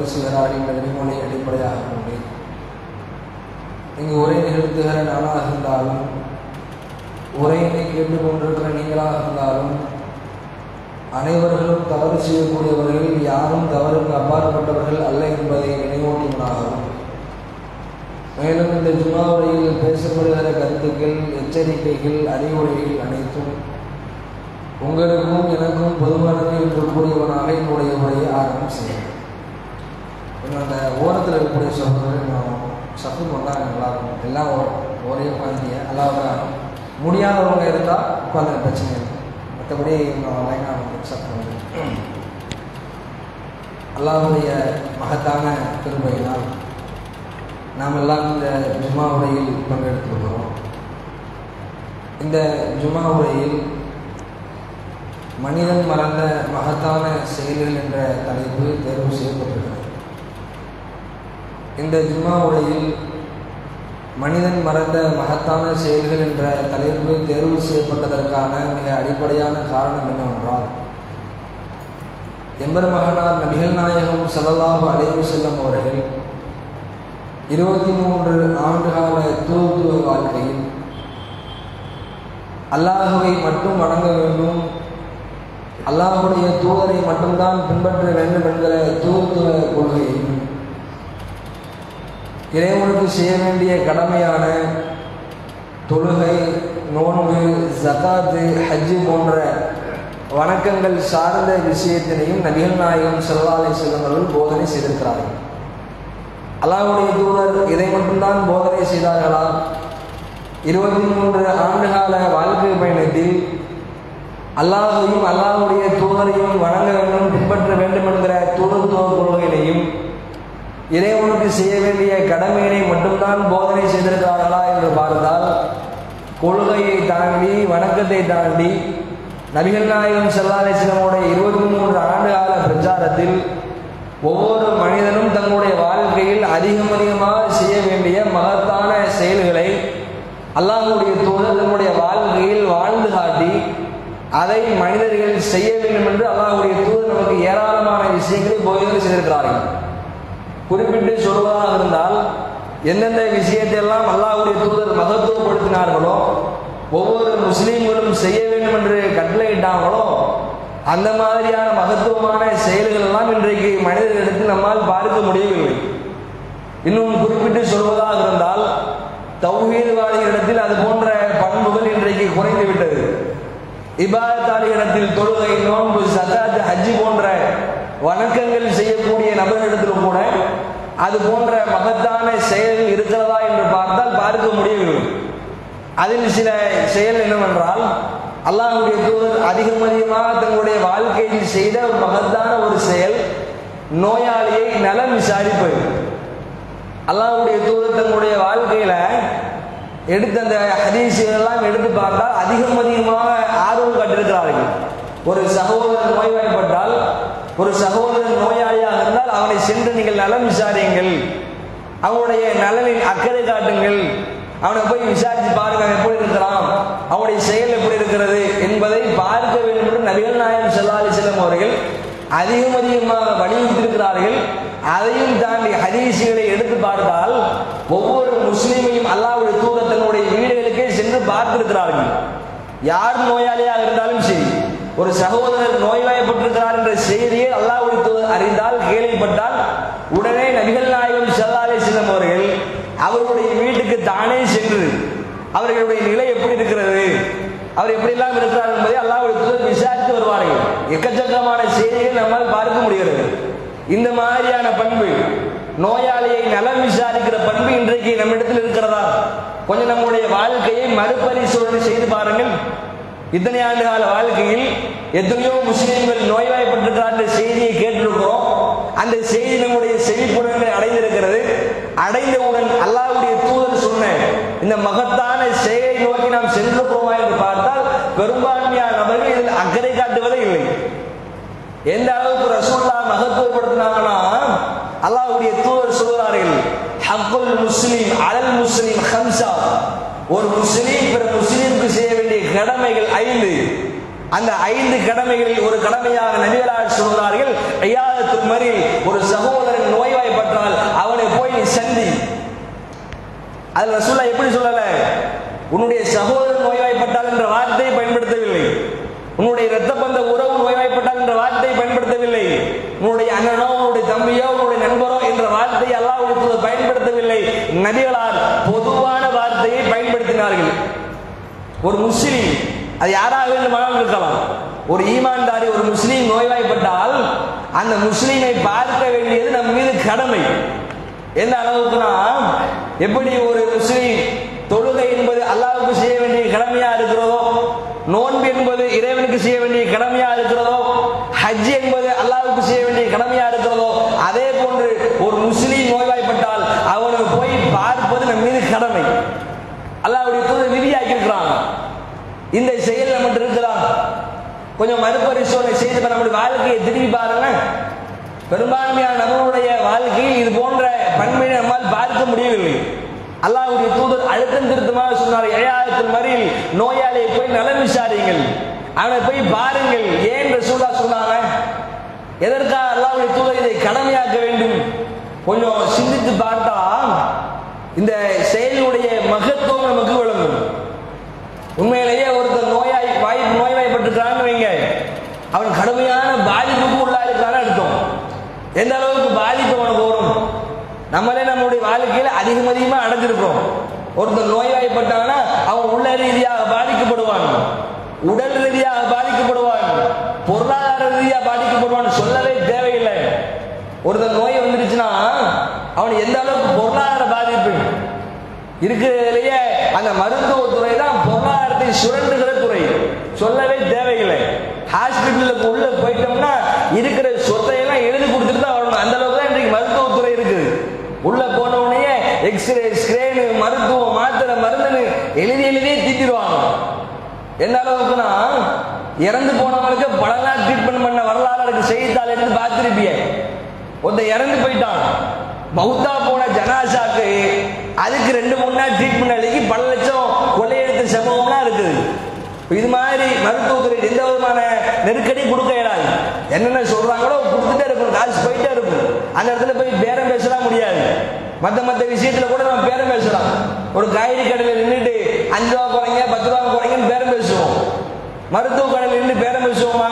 பகலிலும் தவறு என்ற அடிப்படையாக கொண்டு இங்கு உரை நிகழ்த்துகிற நானாக இருந்தாலும் உரையினை கேட்டுக் கொண்டிருக்கிற நீங்களாக இருந்தாலும் அனைவர்களும் தவறு செய்யக்கூடியவர்கள் யாரும் தவறுக்கு அப்பாற்பட்டவர்கள் அல்ல என்பதை நினைவூட்டுவனாகவும் மேலும் இந்த ஜுமாவுரையில் பேசப்படுகிற கருத்துக்கள் எச்சரிக்கைகள் அறிவுரைகள் அனைத்தும் உங்களுக்கும் எனக்கும் பொதுவானது என்று கூறியவனாக என்னுடைய உரையை ஆரம்பம் செய்யும் செய்கிறேன் அந்த ஓரத்தில் இருக்கக்கூடிய சகோதரர்கள் நான் சப்பு பண்ணால் நல்லாயிருக்கும். எல்லாம் ஒரே குழந்தைய எல்லாம் முடியாதவங்க இருந்தால் உட்காந்து பிரச்சனை இல்லை. மற்றபடி நான் லைனாக சப்பு பண்ணுறேன் அல்லாவுடைய மகத்தான பெருமையினால் நாம் எல்லாம் இந்த ஜுமா உரையில் பங்கெடுத்துள்ளோம் இந்த ஜுமா உரையில் மனிதன் மறந்த மகத்தான செயல்கள் என்ற தலைப்பு தேர்வு செய்யப்பட்டிருக்கிறது. இந்த ஜும்மா உலையில் மனிதன் மறந்த மகத்தான செயல்கள் என்ற தலைப்பு தேர்வு செய்யப்பட்டதற்கான மிக அடிப்படையான காரணம் என்னவென்றால் எம்பெருமகனார் நபிகள் நாயகம் சல்லல்லாஹு அலைவு செல்லும் அவர்கள் இருபத்தி மூன்று ஆண்டுகால தூத்துவ வாழ்க்கையில் அல்லாஹுவை மட்டும் வணங்க வேண்டும் அல்லாஹுடைய தூதரை மட்டும்தான் பின்பற்ற வேண்டும் என்கிற தூத்துவ கொள்கையையும் இறைவனுக்கு செய்ய வேண்டிய கடமையான தொழுகை நோன்பு ஜகாத்து ஹஜ்ஜு போன்ற வணக்கங்கள் சார்ந்த விஷயத்தினையும் நபிகள் நாயகம் செல்வாலை செல்லுங்கள் போதனை செய்திருக்கிறார்கள். அல்லாஹுடைய தூதர் இதை மட்டும்தான் போதனை செய்தார்களா? இருபத்தி மூன்று ஆண்டுகால வாழ்க்கை பயணத்தில் அல்லாஹையும் அல்லாஹுடைய தூதரையும் வணங்க வேண்டும் பின்பற்ற வேண்டும் என்கிற தூதத்துவ கொள்கையினையும் இறைவனுக்கு செய்ய வேண்டிய கடமையினை மட்டும்தான் போதனை செய்திருக்கிறார்களா என்று பார்த்தால் கொள்கையை தாண்டி வணக்கத்தை தாண்டி நபிகள் நாயகம் செல்லாலேசனமுடைய இருபத்தி மூன்று ஆண்டுகால பிரச்சாரத்தில் ஒவ்வொரு மனிதனும் தங்களுடைய வாழ்க்கையில் அதிகம் அதிகமாக செய்ய வேண்டிய மகத்தான செயல்களை அல்லாஹுடைய தூதர் தன்னுடைய வாழ்க்கையில் வாழ்ந்து காட்டி அதை மனிதர்கள் செய்ய வேண்டும் என்று அல்லாஹுடைய தூதர் நமக்கு ஏராளமான விஷயங்களை போதனை செய்திருக்கிறார்கள். குறிப்பிட்டு சொல்வதாக இருந்தால் எந்தெந்த விஷயத்தை எல்லாம் அல்லாஹுடைய தூதர் மகத்துவப்படுத்தினார்களோ ஒவ்வொரு முஸ்லீம்களும் செய்ய வேண்டும் என்று கட்டளையிட்டாங்களோ அந்த மாதிரியான மகத்துவமான செயல்கள் எல்லாம் இன்றைக்கு மனிதர்களிடத்தில் நம்மால் பார்க்க முடியவில்லை. இன்னும் குறிப்பிட்டு சொல்வதாக இருந்தால் தௌஹீதுவாதிகளிடத்தில் அது போன்ற பண்புகள் இன்றைக்கு குறைந்து விட்டது இபாதத்தாளிகளிடத்தில் தொழுகை நோன்பு சதாத் ஹஜ்ஜி போன்ற வணக்கங்கள் செய்யக்கூடிய நபர்களிடத்திலும் கூட அது போன்ற மகத்தான செயல்கள் இருக்கிறதா என்று பார்த்தால் பார்க்க முடியவில்லை. அதில் சில செயல் என்னவென்றால் அல்லாஹுடைய தூதர் அதிகம் அதிகமாக தங்களுடைய வாழ்க்கையில் செய்த ஒரு மகத்தான ஒரு செயல் நோயாளியை நலம் விசாரிப்பது. அல்லாஹுடைய தூதர் தங்களுடைய வாழ்க்கையில எடுத்த அந்த ஹதீசுகளெல்லாம் எடுத்து பார்த்தால் அதிகம் அதிகமாக ஆர்வம் கட்டிருக்கிறார்கள் ஒரு சகோதரர் நோய்வாய்ப்பட்டால் ஒரு சகோதரன் நோயாளியாக இருந்தால் அவனை சென்று நீங்கள் நலம் விசாரியுங்கள். அவனுடைய நலனில் அக்கறை காட்டுங்கள். அவனை போய் விசாரித்து பாருங்க எப்படி இருக்கிறான்? அவனுடைய செயல் எப்படி இருக்கிறது என்பதை பார்க்க வேண்டும் என்று நபிகள் நாயம் செல்லாலி செல்லம் அவர்கள் அதிகம் அதிகமாக வலியுறுத்திருக்கிறார்கள் அதையும் தாண்டி ஹதீசுகளை எடுத்து பார்த்தால் ஒவ்வொரு முஸ்லீமையும் அல்லாவுடைய தூரத்தினுடைய தன்னுடைய வீடுகளுக்கே சென்று பார்த்திருக்கிறார்கள். யார் நோயாளியாக இருந்தாலும் சரி ஒரு சகோதரர் நோய்வாய்ப்பட்டிருக்கிறார் என்ற செய்தியை அல்லாவுடைய அறிந்தால் கேள்விப்பட்டால் உடனே நபிகள் நாயகம் செல்லாலே செல்லும் அவர்கள் அவருடைய வீட்டுக்கு தானே சென்று அவர்களுடைய நிலை எப்படி இருக்கிறது அவர் எப்படியெல்லாம் இருக்கிறார் என்பதை அல்லாவுடைய விசாரித்து வருவார்கள். எக்கச்சக்கமான செய்தியை நம்மால் பார்க்க முடிகிறது. இந்த மாதிரியான பண்பு நோயாளியை நலம் விசாரிக்கிற பண்பு இன்றைக்கு நம்மிடத்தில் இருக்கிறதா? கொஞ்சம் நம்முடைய வாழ்க்கையை மறுபரிசோதனை செய்து பாருங்கள். இத்தனை ஆண்டு கால வாழ்க்கையில் எத்தனையோ முஸ்லீம்கள் நோய்வாய்ப்பட்டிருக்கிறார் செய்தியை கேட்டிருக்கிறோம். அந்த செய்தி நம்முடைய செவிப்புணர்களை அடைந்திருக்கிறது. அடைந்தவுடன் அல்லாவுடைய தூதர் சொன்ன இந்த மகத்தான செயலை நோக்கி நாம் சென்றிருக்கிறோமா என்று பார்த்தால் பெரும்பான்மையான நபர்கள் இதில் அக்கறை காட்டுவதே இல்லை. எந்த அளவுக்கு ரசூல்லா மகத்துவப்படுத்தினாங்கன்னா அல்லாவுடைய தூதர் சொல்கிறார்கள் ஹக்குல் முஸ்லீம் அலல் முஸ்லீம் ஹம்சா. ஒரு முஸ்லீம் பிற முஸ்லீமுக்கு செய்ய வேண்டிய கடமைகள் ஐந்து. அந்த ஐந்து கடமைகளில் ஒரு கடமையாக நபிகளார் சொல்கிறார்கள் ஐயாதத்து மறி ஒரு சகோதரன் நோய்வாய்ப்பட்டால் அவனை போய் நீ சந்தி. அதுல சொல்ல எப்படி சொல்லல? உன்னுடைய சகோதரன் நோய்வாய்ப்பட்டால் என்ற வார்த்தையை பயன்படுத்தவில்லை. உன்னுடைய இரத்த பந்த உறவு நோய்வாய்ப்பட்டால் என்ற வார்த்தையை பயன்படுத்தவில்லை. உன்னுடைய அண்ணனோ உன்னுடைய தம்பியோ உன்னுடைய நண்பரோ என்ற வார்த்தையை அல்லாஹ் பயன்படுத்தவில்லை. நபிகளார் ஒரு முஸ்லீம் அது யாராக வேண்டுமானால் இருக்கலாம். ஒரு ஈமான்தாரி ஒரு முஸ்லீம் நோய்வாய்ப்பட்டால் அந்த முஸ்லீமை பார்க்க வேண்டியது நம் மீது கடமை. எந்த அளவுக்குனா எப்படி ஒரு முஸ்லீம் தொழுகை என்பது அல்லாவுக்கு செய்ய வேண்டிய கடமையா இருக்கிறதோ நோன்பு என்பது இறைவனுக்கு செய்ய வேண்டிய கடமையா இருக்கிறதோ ஹஜ் என்பது அல்லாவுக்கு செய்ய வேண்டிய கடமையா இருக்கிறதோ அதே போன்று ஒரு முஸ்லீம் நோய்வாய்ப்பட்டால் அவனை போய் பார்ப்பது நம் மீது கடமை அல்லாஹ்வுடைய தூதர் விதியாக்கி இருக்கிறாங்க இந்த செயல் நம்மகிட்ட இருக்குதா? கொஞ்சம் மறுபரிசோதனை செய்து நம்முடைய வாழ்க்கையை திரும்பி பாருங்க பெரும்பான்மையான நம்மளுடைய வாழ்க்கையில் இது போன்ற பண்பினை நம்மால் பார்க்க முடியவில்லை. அல்லாஹுடைய தூதர் அழுத்தம் திருத்தமாக சொன்னார் ஏழாயிரத்தில் மறியில் நோயாளியை போய் நலம் விசாரிங்கள் அவனை போய் பாருங்கள். ஏன் ரசூலா சொன்னாங்க? எதற்காக அல்லாவுடைய தூதர் இதை கடமையாக்க வேண்டும்? கொஞ்சம் சிந்தித்து பார்த்தா இந்த செயலுடைய மகத்துவம் நமக்கு விளங்கும். உண்மையிலேயே ஒருத்தர் நோயாய் வாய் நோய்வாய்ப்பட்டிருக்கிறான்னு வைங்க அவன் கடுமையான பாதிப்புக்கு உள்ளாயிருக்கான்னு அர்த்தம் எந்த அளவுக்கு பாதிப்பு அவனுக்கு வரும்? நம்மளே நம்மளுடைய வாழ்க்கையில அதிகம் அதிகமாக அடைஞ்சிருக்கிறோம். ஒருத்தர் நோய்வாய்ப்பட்டாங்கன்னா அவன் உள்ள ரீதியாக பாதிக்கப்படுவான். உடல் ரீதியாக பாதிக்கப்படுவான். பொருளாதார ரீதியாக பாதிக்கப்படுவான் சொல்லவே தேவையில்லை. ஒருத்தர் நோய் வந்துருச்சுன்னா அவன் எந்த அளவுக்கு பொருளாதார பாதிப்பு? இருக்கிறதுலயே அந்த மருத்துவ துறை தான் பொருளாதாரத்தை சுரண்டுகிற துறை. சொல்லவே தேவையில்லை. ஹாஸ்பிட்டலுக்கு உள்ள போயிட்டோம்னா இருக்கிற சொத்தையெல்லாம் எழுதி கொடுத்துட்டு தான் வரணும். அந்த அளவுக்கு தான் இன்றைக்கு மருத்துவத்துறை இருக்குது உள்ள போன உடனே எக்ஸ்ரே ஸ்கிரேனு மருத்துவம் மாத்திரை மருந்துன்னு எழுதி எழுதியே தீட்டிடுவாங்க எந்த அளவுக்குன்னா இறந்து போனவங்களுக்கு பல நாள் ட்ரீட்மெண்ட் பண்ண வரலாறு இருக்கு. செய்தித்தாள் எடுத்து பார்த்துருப்பிய. ஒருத்த இறந்து போயிட்டான். பௌத்தா போன ஜனாசாக்கு அதுக்கு ரெண்டு மூணு நாள் ட்ரீட்மெண்ட் அழுகி பல லட்சம் கொள்ளையெடுத்த சம்பவம்லாம் இருக்குது. இது மாதிரி மருத்துவத்துறை எந்த விதமான நெருக்கடி கொடுக்க இயலாது. என்னென்ன சொல்றாங்களோ கொடுத்துட்டே இருக்கும் காசு போயிட்டே இருக்கும். அந்த இடத்துல போய் பேரம் பேசலாம் முடியாது. மற்ற மற்ற விஷயத்துல கூட நம்ம பேரம் பேசலாம். ஒரு காய்கறி கடையில் நின்றுட்டு அஞ்சு ரூபா குறைங்க பத்து ரூபா குறைங்கன்னு பேரம் பேசுவோம். மருத்துவ கடையில் நின்று பேரம் பேசுவோமா?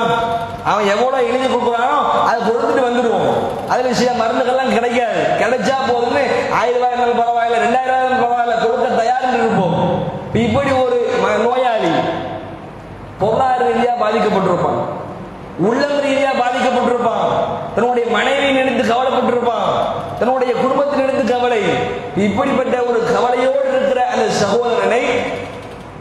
அவன் எவ்வளவு எழுதி கொடுக்குறானோ அதை கொடுத்துட்டு வந்துடுவோம். அதுல சில மருந்துகள்லாம் கிடைக்காது. கிடைச்சா போதும்னு ஆயிரம் ரூபாய் இருந்தாலும் பரவாயில்ல ரெண்டாயிரம் ரூபாய் இருந்தாலும் பரவாயில்ல கொடுக்க தயார் இருப்போம். இப்படி ஒரு ம- பொருளாதார ரீதியா பாதிக்கப்பட்டிருப்பான். உள்ளம் ரீதியா பாதிக்கப்பட்டிருப்பான். தன்னுடைய மனைவி நினைத்து கவலைப்பட்டிருப்பான். தன்னுடைய குடும்பத்தில் எடுத்து கவலை. இப்படிப்பட்ட ஒரு கவலையோடு இருக்கிற அந்த சகோதரனை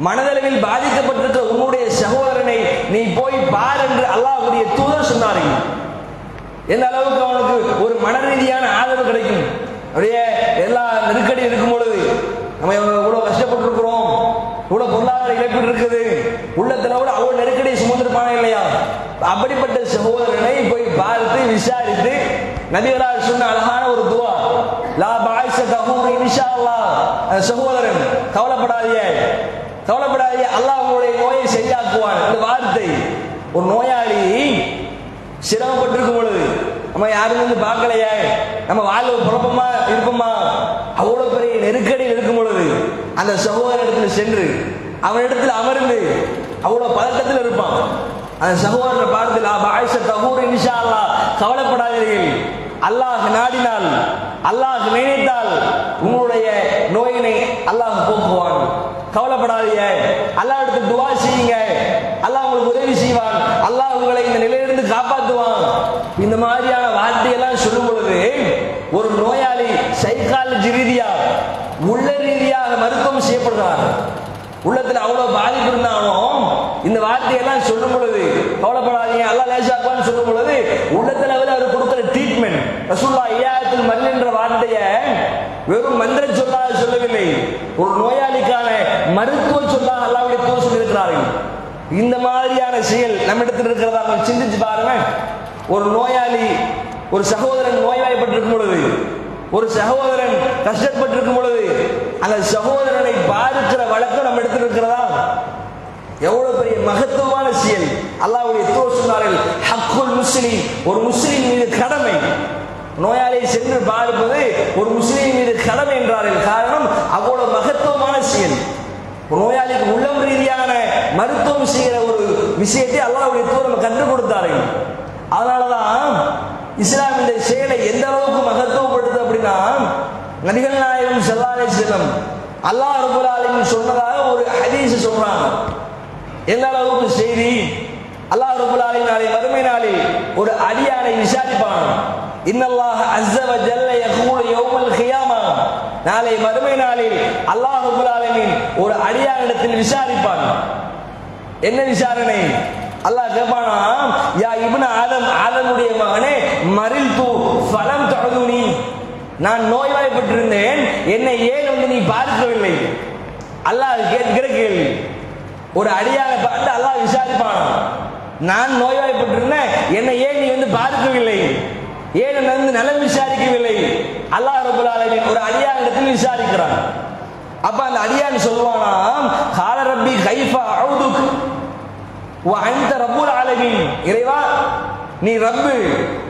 மனதளவில் பாதிக்கப்பட்டிருக்கிற உன்னுடைய சகோதரனை நீ போய் பார் என்று அல்லாஹுடைய தூதர் சொன்னார்கள் எந்த அளவுக்கு அவனுக்கு ஒரு மன ரீதியான ஆதரவு கிடைக்கும்? அப்படியே எல்லா நெருக்கடி இருக்கும் பொழுது நம்ம இவ்வளவு கஷ்டப்பட்டிருக்கிறோம். இவ்வளவு பொருளாதார இழப்பீடு இருக்குது. உள்ளத்துல கூட அவ்வளவு நெருக்கடி சுமந்திருப்பானே இல்லையா? அப்படிப்பட்ட சகோதரனை போய் பார்த்து விசாரித்து நபிகளால் சொன்ன அழகான ஒரு துவா. லா பாய்ச கபூர் இன்ஷா அல்லாஹ் சகோதரன் கவலைப்படாதீங்க கவலைப்படாதீங்க அல்லாஹ் உங்களுடைய நோயை சரியாக்குவான். இந்த வார்த்தை ஒரு நோயாளி சிரமப்பட்டிருக்கும் பொழுது நம்ம யாரும் வந்து பார்க்கலையே? நம்ம வாழ்வு குழப்பமா இருப்போமா? அவ்வளவு பெரிய நெருக்கடியில் இருக்கும் பொழுது அந்த சகோதரத்தில் சென்று அவரிடத்தில் அமர்ந்து அவ்வளோ பதக்கத்தில் இருப்பான். அந்த சகோதரனை பார்த்து ஆயிஷ தகூர் இன்ஷா அல்லா கவலைப்படாதீர்கள். அல்லாஹ் நாடினால் அல்லாஹ் நினைத்தால் உங்களுடைய நோயினை அல்லாஹ் போக்குவான். கவலைப்படாதீங்க. அல்லாஹ் எடுத்து துவா செய்யுங்க. அல்லாஹ் உங்களுக்கு உதவி செய்வான். அல்லாஹ் உங்களை இந்த நிலையிலிருந்து காப்பாற்றுவான். இந்த மாதிரியான வார்த்தையெல்லாம் சொல்லும் பொழுது ஒரு நோயாளி சைக்காலஜி ரீதியா உள்ள ரீதியாக மருத்துவம் செய்யப்படுகிறார் உள்ளத்துல அவ்வளவு பாதிப்பு இருந்தாலும் இந்த வார்த்தையெல்லாம் சொல்லும் பொழுது கவலைப்படாதீங்க அல்லாஹ் லேசாக்குவான்னு சொல்லும் பொழுது உள்ளத்துல அவர் அவர் கொடுக்கிற ட்ரீட்மெண்ட் ரசூல்லா ஐயாயிரத்தில் மண் என்ற வார்த்தையை வெறும் மந்திர சொல்லாக சொல்லவில்லை. ஒரு நோயாளிக்கான மருத்துவ சொல்லாக அல்லாவுடைய தூர் சொல்லியிருக்கிறார்கள். இந்த மாதிரியான செயல் நம்ம இடத்துல இருக்கிறதா நம்ம சிந்திச்சு பாருங்க ஒரு நோயாளி ஒரு சகோதரன் நோய்வாய்ப்பட்டிருக்கும் பொழுது ஒரு சகோதரன் கஷ்டப்பட்டிருக்கும் பொழுது அந்த சகோதரனை பாதிக்கிற வழக்கம் நம்ம இடத்துல இருக்கிறதா எவ்வளவு பெரிய மகத்துவமான செயல். அல்லாவுடைய தூர் சொன்னார்கள் ஹக்குல் முஸ்லிம். ஒரு முஸ்லிம் மீது கடமை. நோயாளியை சென்று பாதிப்பது ஒரு முஸ்லிம் மீது கடமை என்றார்கள். காரணம் அவ்வளவு மகத்துவமான செயல். நோயாளிக்கு உள்ளம் ரீதியான மருத்துவம் செய்கிற ஒரு விஷயத்தை அல்லாவுடைய தூர் நம்ம கற்றுக் கொடுத்தார்கள். அதனாலதான் இஸ்லாம் இந்த செயலை எந்த அளவுக்கு மகத்துவப்படுத்து அப்படின்னா நபிகள் நாயகம் செல்லாலே செல்லம் அல்லாஹ் ரபுல் ஆலமின் சொன்னதாக ஒரு ஹதீஸ் சொல்றாங்க. எந்த அளவுக்கு செய்தி? அல்லாஹ் ரபுல் ஆலமின் நாளை மறுமை நாளில் ஒரு அடியானை விசாரிப்பான். இன்னல்லாஹ் அஸ்ஸவ ஜல்ல யகூலு யௌமல் கியாமா. நாளை மறுமை நாளில் அல்லாஹ் ரபுல் ஆலமின் ஒரு அடியானிடத்தில் விசாரிப்பான். என்ன விசாரணை? அல்லாஹ் கேட்பானா யா இப்னு ஆதம் ஆதமுடைய மகனே மரில் தூ ஃபலம் தகுதுனி நான் நோய்வாய்ப்பட்டிருந்தேன். என்னை ஏன் வந்து நீ பார்க்கவில்லை? அல்லாஹ் கேட்கிற கேள்வி ஒரு அடியாக பார்த்து அல்லாஹ் விசாரிப்பானா. நான் நோய்வாய்ப்பட்டிருந்தேன். என்னை ஏன் நீ வந்து பார்க்கவில்லை? ஏன் என்னை வந்து நலம் விசாரிக்கவில்லை? அல்லாஹ் ரபுல் ஆலமின் ஒரு அடியாரிடத்தில் விசாரிக்கிறான். அப்ப அந்த அடியான் சொல்லுவானாம் கால ரப்பி கைஃபா அவுதுக். அந்த ரப்புல் ஆலமின். இறைவா நீ ரப்பு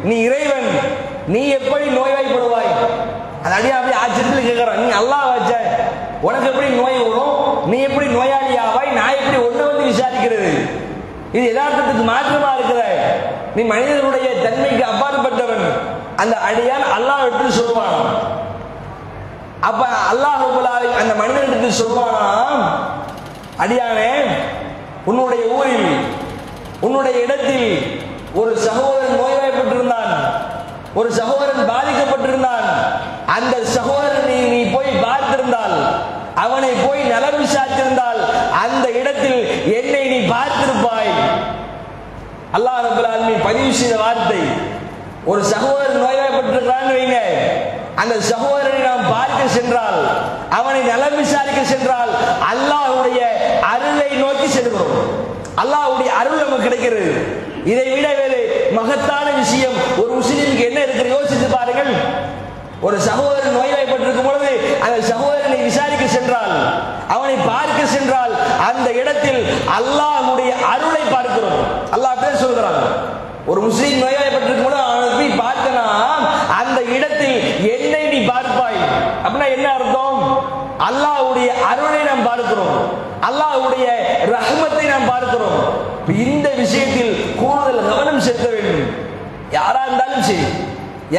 நீ இறைவன். நீ எப்படி நோய்வாய்ப்படுவாய்? அந்த அடியா அப்படியே ஆச்சரியத்தில் கேட்கிறான் நீ அல்லாஹ் வச்ச. உனக்கு எப்படி நோய் வரும்? நீ எப்படி நோயாளி ஆவாய்? நான் எப்படி ஒன்று வந்து விசாரிக்கிறது? இது யதார்த்தத்துக்கு மாற்றமா இருக்கிற. நீ மனிதனுடைய தன்மைக்கு அப்பாற்பட்டவன். அந்த அடியான் அல்லாஹ் எடுத்து சொல்லுவான் அப்ப அல்லாஹ் ரபுல் ஆலமீன் அந்த மனிதனுக்கு சொல்லுவானாம் அடியானே உன்னுடைய ஊரில் உன்னுடைய இடத்தில் ஒரு சகோதரன் நோய்வாய்ப்பட்டிருந்தான். ஒரு சகோதரன் பாதிக்கப்பட்டிருந்தான். அந்த சகோதரனை நீ போய் பார்த்திருந்தால் அவனை போய் நலம் விசாரித்திருந்தால் அந்த இடத்தில் என்னை நீ பார்த்திருப்பாய். அல்லாஹ் ரபுல் பதிவு செய்த வார்த்தை ஒரு சகோதரன் நோய்வாய்ப்பட்டிருக்கிறான்னு வைங்க. அந்த சகோதரனை நாம் பார்க்க சென்றால் அவனை நலம் விசாரிக்க சென்றால் அல்லாஹ்வுடைய அருளை நோக்கி செல்கிறோம். அல்லாஹ்வுடைய அருள் நமக்கு கிடைக்கிறது. இதை விட வேறு மகத்தான விஷயம். ஒரு முஸ்லீமுக்கு என்ன இருக்கிற யோசித்து பாருங்கள். ஒரு சகோதரன் நோய்வாய்ப்பட்டிருக்கும் பொழுது அந்த சகோதரனை விசாரிக்க சென்றால் அவனை பார்க்க சென்றால் அந்த இடத்தில் அல்லாஹ்வுடைய அருளை பார்க்கிறோம். அல்லாஹ் அப்படியே சொல்கிறாங்க ஒரு முஸ்லீம் நோய்வாய்ப்பட்டிருக்கும் பொழுது அவனை போய் பார்த்தனா அந்த இடத்தில் என்னை நீ பார்ப்பாய். அப்படின்னா என்ன அர்த்தம்? அல்லாஹ்வுடைய அருணை நாம் பார்க்கிறோம். அல்லாவுடைய ரஹ்மத்தை நாம் பார்க்கிறோம். இந்த விஷயத்தில் கூடுதல் கவனம் செலுத்த வேண்டும். யாரா இருந்தாலும் சரி.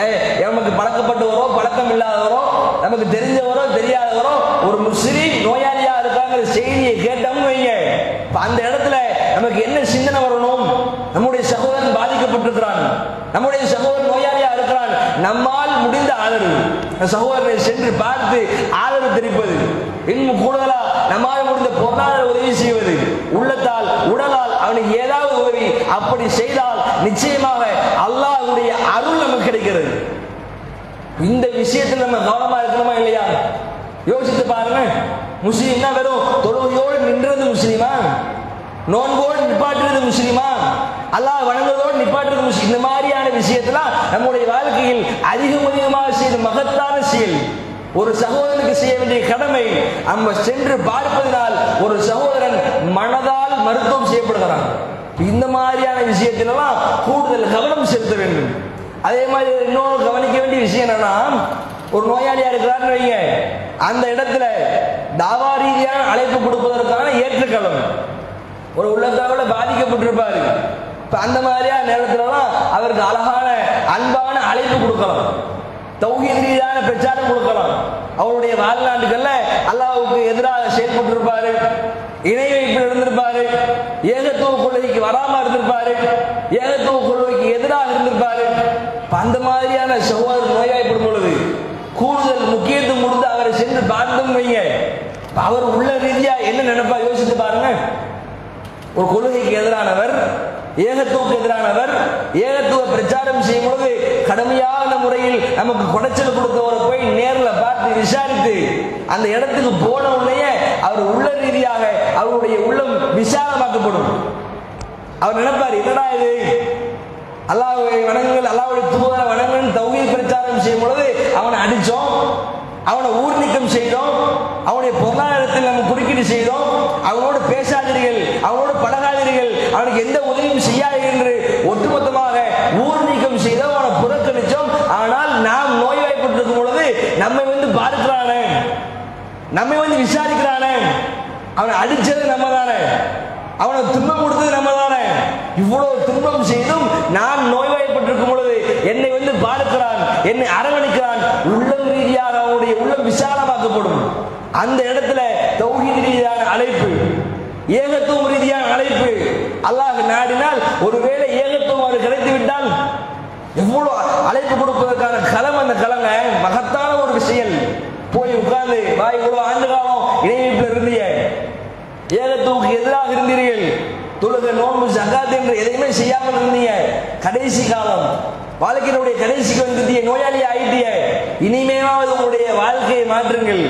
ஏன் நமக்கு பழக்கப்பட்டவரோ பழக்கம் இல்லாதவரோ நமக்கு தெரிஞ்சவரோ தெரியாதவரோ ஒரு முஸ்லீம் நோயாளியா இருக்காங்கிற செய்தியை கேட்டோம்னு வைங்க. அந்த இடத்துல நமக்கு என்ன சிந்தனை வரணும்? நம்முடைய சகோதரன் பாதிக்கப்பட்டிருக்கிறான். நம்முடைய சகோதரன் நம்மால் முடிந்த ஆதரவு. சகோதரனை சென்று பார்த்து ஆதரவு தெரிவிப்பது. இன்னும் கூடுதலா நம்மால் முடிந்த பொருளாதார உதவி செய்வது. உள்ளத்தால் உடலால் அவனுக்கு ஏதாவது உதவி அப்படி செய்தால் நிச்சயமாக அல்லாஹுடைய அருள் நமக்கு கிடைக்கிறது. இந்த விஷயத்தில் நம்ம கவனமா இருக்கணுமா இல்லையா? யோசித்து பாருங்க. முஸ்லீம்னா வெறும் தொழுகையோடு நின்றது முஸ்லீமா? நோன்போடு நிப்பாட்டுறது முஸ்லீமா? அல்லாஹ் வணங்குவதோடு நிப்பாட்டுறது இந்த மாதிரியான விஷயத்தெல்லாம் நம்முடைய வாழ்க்கையில் அதிகம் அதிகமாக செய்த மகத்தான செயல். ஒரு சகோதரனுக்கு செய்ய வேண்டிய கடமை நம்ம சென்று பார்ப்பதனால் ஒரு சகோதரன் மனதால் மருத்துவம் செய்யப்படுகிறான். இந்த மாதிரியான விஷயத்திலெல்லாம் கூடுதல் கவனம் செலுத்த வேண்டும். அதே மாதிரி இன்னொரு கவனிக்க வேண்டிய விஷயம் என்னன்னா ஒரு நோயாளியா இருக்கிறான்னு வைங்க அந்த இடத்துல தாவா ரீதியான அழைப்பு கொடுப்பதற்கான ஏற்றுக்களம் ஒரு உள்ளத்தாவோட பாதிக்கப்பட்டிருப்பாரு. இப்போ அந்த மாதிரியான நேரத்துலலாம் அவருக்கு அழகான அன்பான அழைப்பு கொடுக்கலாம். தௌஹீத் ரீதியான பிரச்சாரம் கொடுக்கலாம். அவருடைய வாழ்நாட்டுகள்ல அல்லாவுக்கு எதிராக செயல்பட்டிருப்பாரு. இணை வைப்பில் இருந்திருப்பாரு. ஏகத்துவ கொள்கைக்கு வராம இருந்திருப்பாரு. ஏகத்துவ கொள்கைக்கு எதிராக இருந்திருப்பாரு. அந்த மாதிரியான செவ்வாறு நோயாய்ப்படும் பொழுது கூடுதல் முக்கியத்துவம் கொடுத்து அவரை சென்று பார்த்தும் வைங்க. அவர் உள்ள ரீதியா என்ன நினைப்பா? யோசித்து பாருங்க. ஒரு கொள்கைக்கு எதிரானவர் ஏகத்துவக்கு எதிரானவர் ஏகத்துவ பிரச்சாரம் செய்யும் பொழுது கடுமையான முறையில் நமக்கு குடைச்சல் கொடுத்தவரை போய் நேரில் பார்த்து விசாரித்து அந்த இடத்துக்கு போன உடனே அவர் உள்ள ரீதியாக அவருடைய உள்ளம் விசாலமாக்கப்படும். அவர் நினைப்பார் என்னடா இது? அல்லாஹ்வை வணங்குங்கள் அல்லாவுடைய தூதர வணங்குங்கள் தௌஹீத் பிரச்சாரம் செய்யும் பொழுது அவனை அடிச்சோம் அவனை ஊர் நீக்கம் செய்தோம் அவனுடைய பொருளாதாரத்தில் நம்ம குறுக்கீடு செய்தோம் அவனோடு பேச அவனோடு பழகாதீர்கள் அவனுக்கு எந்த உதவியும் செய்யாதீர்கள் என்று ஒட்டுமொத்தமாக ஊர் நீக்கம் செய்தோம் அவனை புறக்கணிச்சோம் ஆனால் நாம் நோய்வாய்ப்பட்டிருக்கும் பொழுது நம்மை வந்து பார்க்கிறானே நம்மை வந்து விசாரிக்கிறானே. அவனை அடிச்சது நம்ம தானே அவனை துன்பம் கொடுத்தது நம்ம தானே இவ்வளவு துன்பம் செய்தும் நான் நோய்வாய்ப்பட்டிருக்கும் பொழுது என்னை வந்து பாடுக்கிறான் என்னை அரவணைக்கிறான். உள்ளம் ரீதியாக அவனுடைய உள்ளம் விசாலமாக்கப்படும். அந்த இடத்துல தௌஹீத் ரீதியான அழைப்பு ஏகத்துவம் ரீதியான அழைப்பு. அல்லாஹ் நாடினால் ஒருவேளை ஏகத்துவம் அவர் கிடைத்து விட்டால் எவ்வளவு அழைப்பு கொடுப்பது களம் அந்த களங்க மகத்தான ஒரு செயல் போய் உட்கார்ந்து வா இவ்வளவு ஆண்டு காலம் இணைப்பில் இருந்தீங்க எல்லாம் இருந்தீர்கள். தொழுக நோன்பு ஜகாத் என்று எதையுமே செய்யாமல் இருந்தீங்க. கடைசி காலம் வாழ்க்கையினுடைய கடைசிக்கு வந்துட்டிய நோயாளி ஆயிட்டிய இனிமேலாவது உங்களுடைய வாழ்க்கையை மாற்றுங்கள்.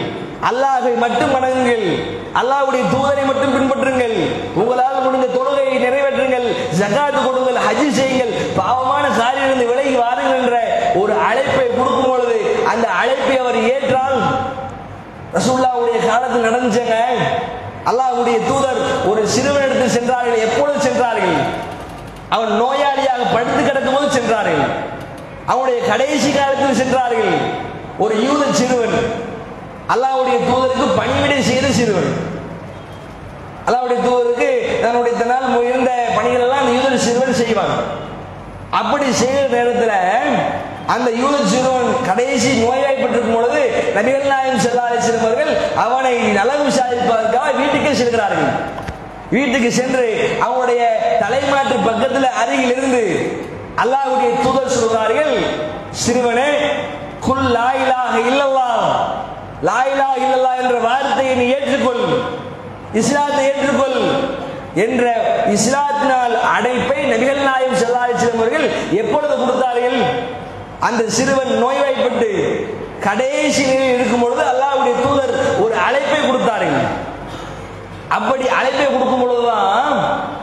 அல்லாஹை மட்டும் வணங்குங்கள். அல்லாஹ்வுடைய தூதரை மட்டும் பின்பற்றுங்கள். உங்களால் முடிந்த தொழுகையை நிறைவேற்றுங்கள். ஜகாத்து கொடுங்கள் ஹஜ் செய்யுங்கள். பாவமான காரியிலிருந்து விலகி வாருங்கள் என்ற ஒரு அழைப்பை கொடுக்கும் பொழுது அந்த அழைப்பை அவர் ஏற்றால் ரசூல்லாவுடைய காலத்தில் நடந்துச்சங்க. அல்லாஹ்வுடைய தூதர் ஒரு சிறுவனிடத்தில் சென்றார்கள். எப்பொழுது சென்றார்கள்? அவன் நோயாளியாக படுத்து கிடக்கும் போது சென்றார்கள். அவனுடைய கடைசி காலத்தில் சென்றார்கள். ஒரு யூத சிறுவன். அல்லாஹ்வுடைய தூதருக்கு பணிவிடை செய்த சிறுவன். அல்லாவுடைய தூதருக்கு தன்னுடைய தன்னால் முயன்ற பணிகள் எல்லாம் அந்த யூத சிறுவன் செய்வான். அப்படி செய்கிற நேரத்தில் அந்த யூத சிறுவன் கடைசி நோய்வாய்ப்பட்டிருக்கும் பொழுது நபிகள் நாயம் செல்லாலை சிறுவர்கள் அவனை நலம் விசாரிப்பதற்காக வீட்டுக்கே செல்கிறார்கள். வீட்டுக்கு சென்று அவனுடைய தலைமாட்டு பக்கத்தில் அருகில் இருந்து அல்லாஹுடைய தூதர் சொல்கிறார்கள் சிறுவனே குல் லாயிலாக இல்லல்லா லாயிலா இல்லல்லா என்ற வார்த்தையை நீ ஏற்றுக்கொள். இஸ்லாத்தை ஏற்றுக்கொள். என்ற இஸ்லாத்தினால் அடைப்பை நபிகள் நாயம் செல்லாச்சிரம் அவர்கள் எப்பொழுது கொடுத்தார்கள்? அந்த சிறுவன் நோய்வாய்ப்பட்டு கடைசி நிலையில் இருக்கும் பொழுது அல்லாவுடைய தூதர் ஒரு அழைப்பை கொடுத்தார்கள் அப்படி அழைப்பை கொடுக்கும் பொழுதுதான்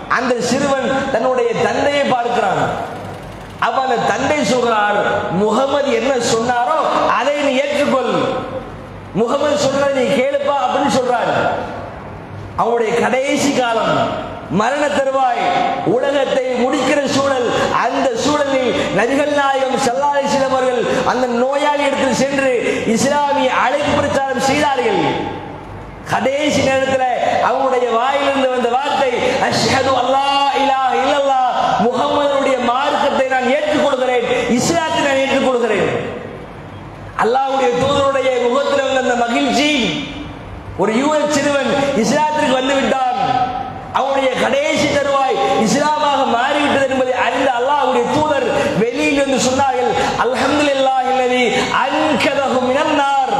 அந்த சிறுவன் தன்னுடைய தந்தையை பார்க்கிறான். அப்ப அந்த தந்தை சொல்றார் முகமது என்ன சொன்னாரோ அதை நீ ஏற்றுக்கொள். முகமது சொல்ற நீ கேளுப்பா அப்படின்னு சொல்றார். அவனுடைய கடைசி காலம் மரண தருவாய் உலகத்தை முடிக்கிற சூழல் அந்த சூழல் நபிகள் நாயகம் செல்லாலை அவர்கள் அந்த நோயாளி இடத்தில் சென்று இஸ்லாமிய அழைப்பு பிரச்சாரம் செய்தார்கள். கடைசி நேரத்தில் அவங்களுடைய வாயிலிருந்து வந்த வார்த்தை அஷ்ஹது அல்லாஹ் இலாஹ இல்லல்லாஹ் முகம்மதுடைய மார்க்கத்தை நான் ஏற்றுக்கொள்கிறேன் இஸ்லாத்தை நான் ஏற்றுக்கொள்கிறேன் அல்லாஹ்வுடைய தூதருடைய முகத்தில் வந்த அந்த மகிழ்ச்சி ஒரு யூஎஸ் சிறுவன் இஸ்லாத்திற்கு வந்து விட்டான். அவனுடைய கடைசி தருவாய் இஸ்லாமாக மாறிவிட்டது என்பதை அறிந்த அல்லாஹ்வுடைய தூதர் வெளியில் சொன்னார்கள். அல்ஹம்துலில்லாஹி இல்லாஹில்லதி அன்கதஹு மினன்னார்.